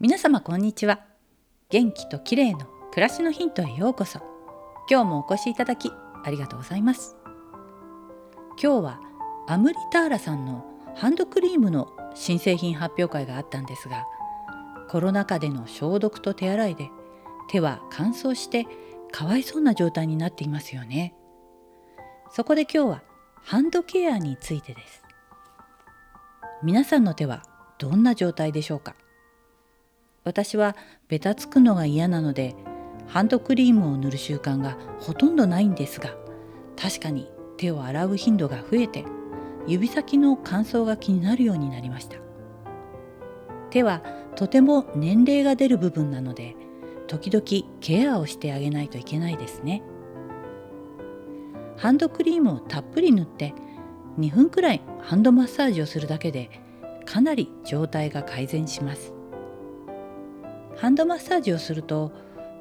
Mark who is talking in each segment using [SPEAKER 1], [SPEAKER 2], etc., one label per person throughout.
[SPEAKER 1] 皆様こんにちは。元気と綺麗の暮らしのヒントへようこそ。今日もお越しいただきありがとうございます。今日はアムリターラさんのハンドクリームの新製品発表会があったんですがコロナ禍での消毒と手洗いで手は乾燥してかわいそうな状態になっていますよね。そこで今日はハンドケアについてです。皆さんの手はどんな状態でしょうか？私はベタつくのが嫌なのでハンドクリームを塗る習慣がほとんどないんですが確かに手を洗う頻度が増えて指先の乾燥が気になるようになりました。手はとても年齢が出る部分なので時々ケアをしてあげないといけないですね。ハンドクリームをたっぷり塗って2分くらいハンドマッサージをするだけでかなり状態が改善します。ハンドマッサージをすると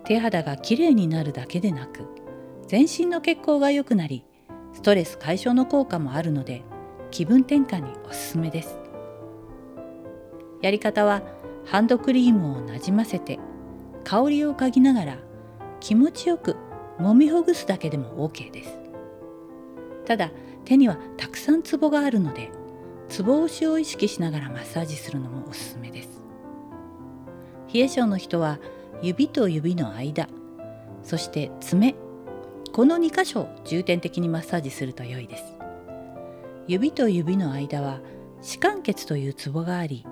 [SPEAKER 1] 手肌がきれいになるだけでなく全身の血行が良くなりストレス解消の効果もあるので気分転換におすすめです。やり方はハンドクリームをなじませて香りを嗅ぎながら気持ちよく揉みほぐすだけでも OK です。ただ手にはたくさんツボがあるのでツボ押しを意識しながらマッサージするのもおすすめです。冷え性の人は指と指の間そして爪この2箇所を重点的にマッサージすると良いです。指と指の間は歯間血というツボがあり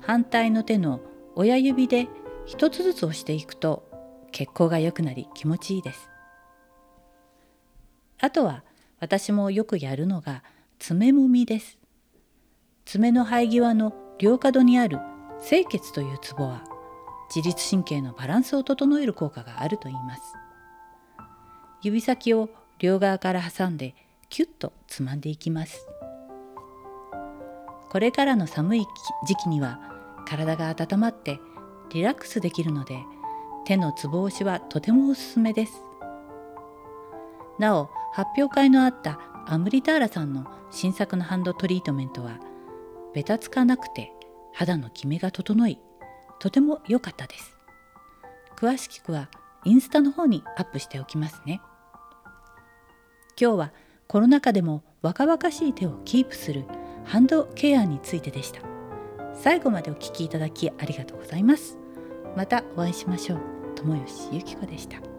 [SPEAKER 1] 反対の手の親指で一つずつ押していくと血行が良くなり気持ちいいです。あとは私もよくやるのが爪もみです。爪の生え際の両角にある清血というツボは自律神経のバランスを整える効果があると言います。指先を両側から挟んでキュッとつまんでいきます。これからの寒い時期には体が温まってリラックスできるので手のつぼ押しはとてもおすすめです。なお発表会のあったアムリターラさんの新作のハンドトリートメントはベタつかなくて肌のキメが整いとても良かったです。詳しくはインスタの方にアップしておきますね。今日はコロナ禍でも若々しい手をキープするハンドケアについてでした。最後までお聴きいただきありがとうございます。またお会いしましょう。友吉ゆき子でした。